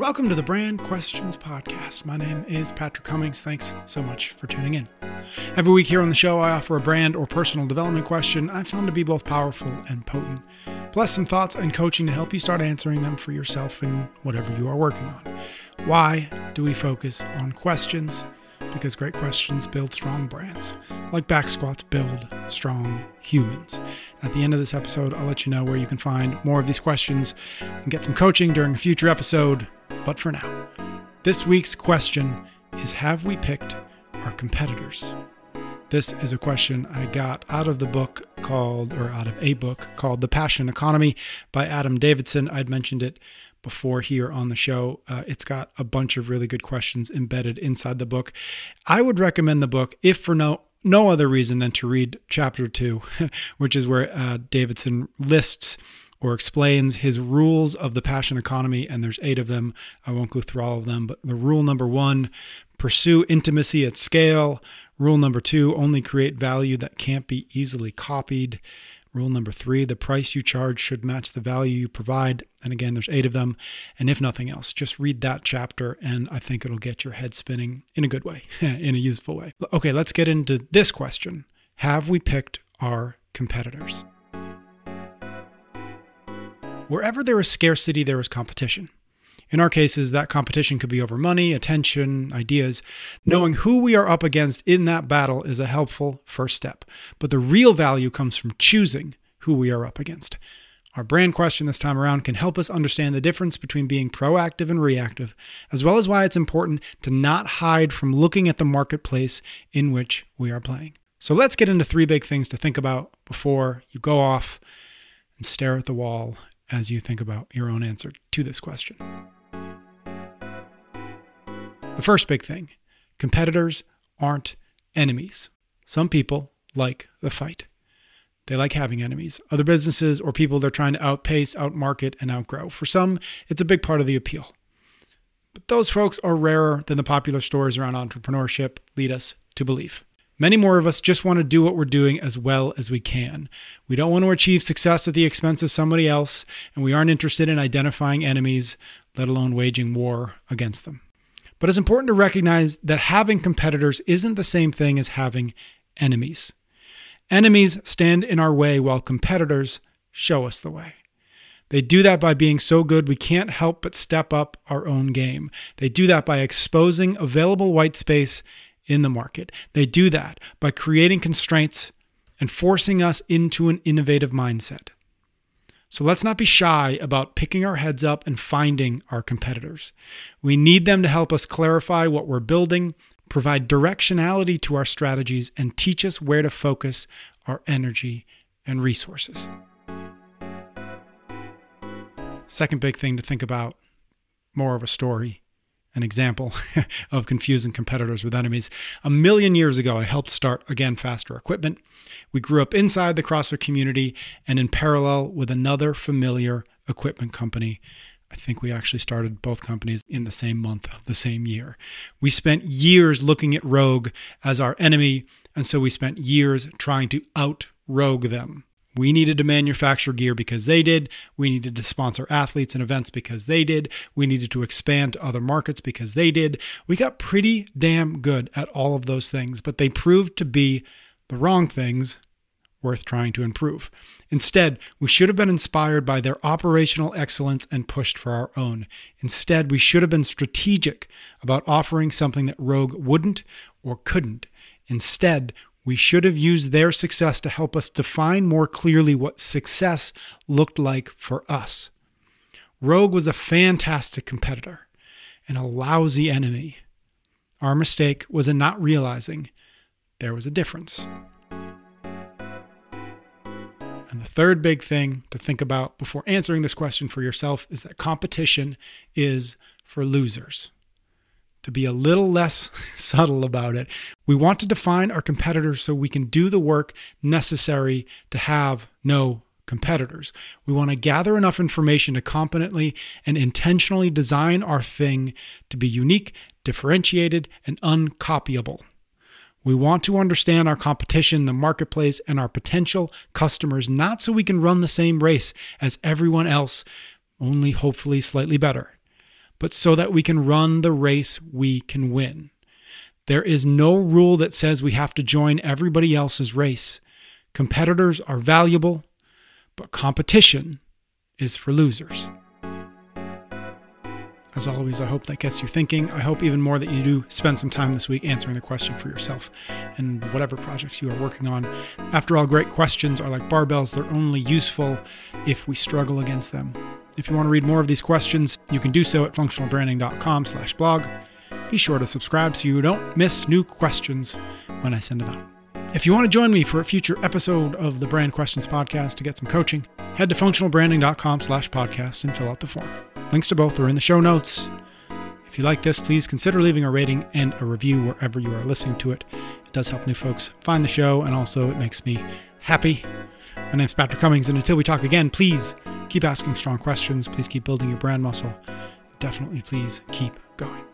Welcome to the Brand Questions Podcast. My name is Patrick Cummings. Thanks so much for tuning in. Every week here on the show, I offer a brand or personal development question I found to be both powerful and potent, plus some thoughts and coaching to help you start answering them for yourself in whatever you are working on. Why do we focus on questions? Because great questions build strong brands, like back squats build strong humans. At the end of this episode, I'll let you know where you can find more of these questions and get some coaching during a future episode. But for now, this week's question is Have we picked our competitors? This is a question I got out of the book called, or out of a book called The Passion Economy by Adam Davidson. I'd mentioned it before here on the show. Uh, it's got a bunch of really good questions embedded inside the book. I would recommend the book if for no no other reason than to read chapter two, which is where uh, Davidson lists or explains his rules of the passion economy, and there's eight of them. I won't go through all of them, but the rule number one pursue intimacy at scale. Rule number two only create value that can't be easily copied. Rule number three the price you charge should match the value you provide. And again, there's eight of them. And if nothing else, just read that chapter, and I think it'll get your head spinning in a good way, in a useful way. Okay, let's get into this question Have we picked our competitors? Wherever there is scarcity, there is competition. In our cases, that competition could be over money, attention, ideas. Knowing who we are up against in that battle is a helpful first step. But the real value comes from choosing who we are up against. Our brand question this time around can help us understand the difference between being proactive and reactive, as well as why it's important to not hide from looking at the marketplace in which we are playing. So let's get into three big things to think about before you go off and stare at the wall as you think about your own answer to this question. The first big thing competitors aren't enemies. Some people like the fight. They like having enemies, other businesses or people they're trying to outpace, outmarket, and outgrow. For some, it's a big part of the appeal. But those folks are rarer than the popular stories around entrepreneurship lead us to believe. Many more of us just want to do what we're doing as well as we can. We don't want to achieve success at the expense of somebody else, and we aren't interested in identifying enemies, let alone waging war against them. But it's important to recognize that having competitors isn't the same thing as having enemies. Enemies stand in our way while competitors show us the way. They do that by being so good we can't help but step up our own game. They do that by exposing available white space in the market. They do that by creating constraints and forcing us into an innovative mindset. So let's not be shy about picking our heads up and finding our competitors. We need them to help us clarify what we're building, provide directionality to our strategies, and teach us where to focus our energy and resources. Second big thing to think about more of a story an example of confusing competitors with enemies. A million years ago, I helped start Again Faster Equipment. We grew up inside the CrossFit community and in parallel with another familiar equipment company. I think we actually started both companies in the same month of the same year. We spent years looking at Rogue as our enemy, and so we spent years trying to out Rogue them. We needed to manufacture gear because they did. We needed to sponsor athletes and events because they did. We needed to expand to other markets because they did. We got pretty damn good at all of those things, but they proved to be the wrong things worth trying to improve. Instead, we should have been inspired by their operational excellence and pushed for our own. Instead, we should have been strategic about offering something that Rogue wouldn't or couldn't. Instead, we should have used their success to help us define more clearly what success looked like for us. Rogue was a fantastic competitor and a lousy enemy. Our mistake was in not realizing there was a difference. And the third big thing to think about before answering this question for yourself is that competition is for losers to be a little less subtle about it. We want to define our competitors so we can do the work necessary to have no competitors. We want to gather enough information to competently and intentionally design our thing to be unique, differentiated, and uncopyable. We want to understand our competition, the marketplace, and our potential customers, not so we can run the same race as everyone else, only hopefully slightly better but so that we can run the race we can win. There is no rule that says we have to join everybody else's race. Competitors are valuable, but competition is for losers. As always, I hope that gets you thinking. I hope even more that you do spend some time this week answering the question for yourself and whatever projects you are working on. After all, great questions are like barbells, they're only useful if we struggle against them. If you want to read more of these questions, you can do so at functionalbranding.com slash blog. Be sure to subscribe so you don't miss new questions when I send them out. If you want to join me for a future episode of the Brand Questions podcast to get some coaching, head to functionalbranding.com slash podcast and fill out the form. Links to both are in the show notes. If you like this, please consider leaving a rating and a review wherever you are listening to it. It does help new folks find the show, and also it makes me happy. My name's Patrick Cummings, and until we talk again, please keep asking strong questions. Please keep building your brand muscle. Definitely, please keep going.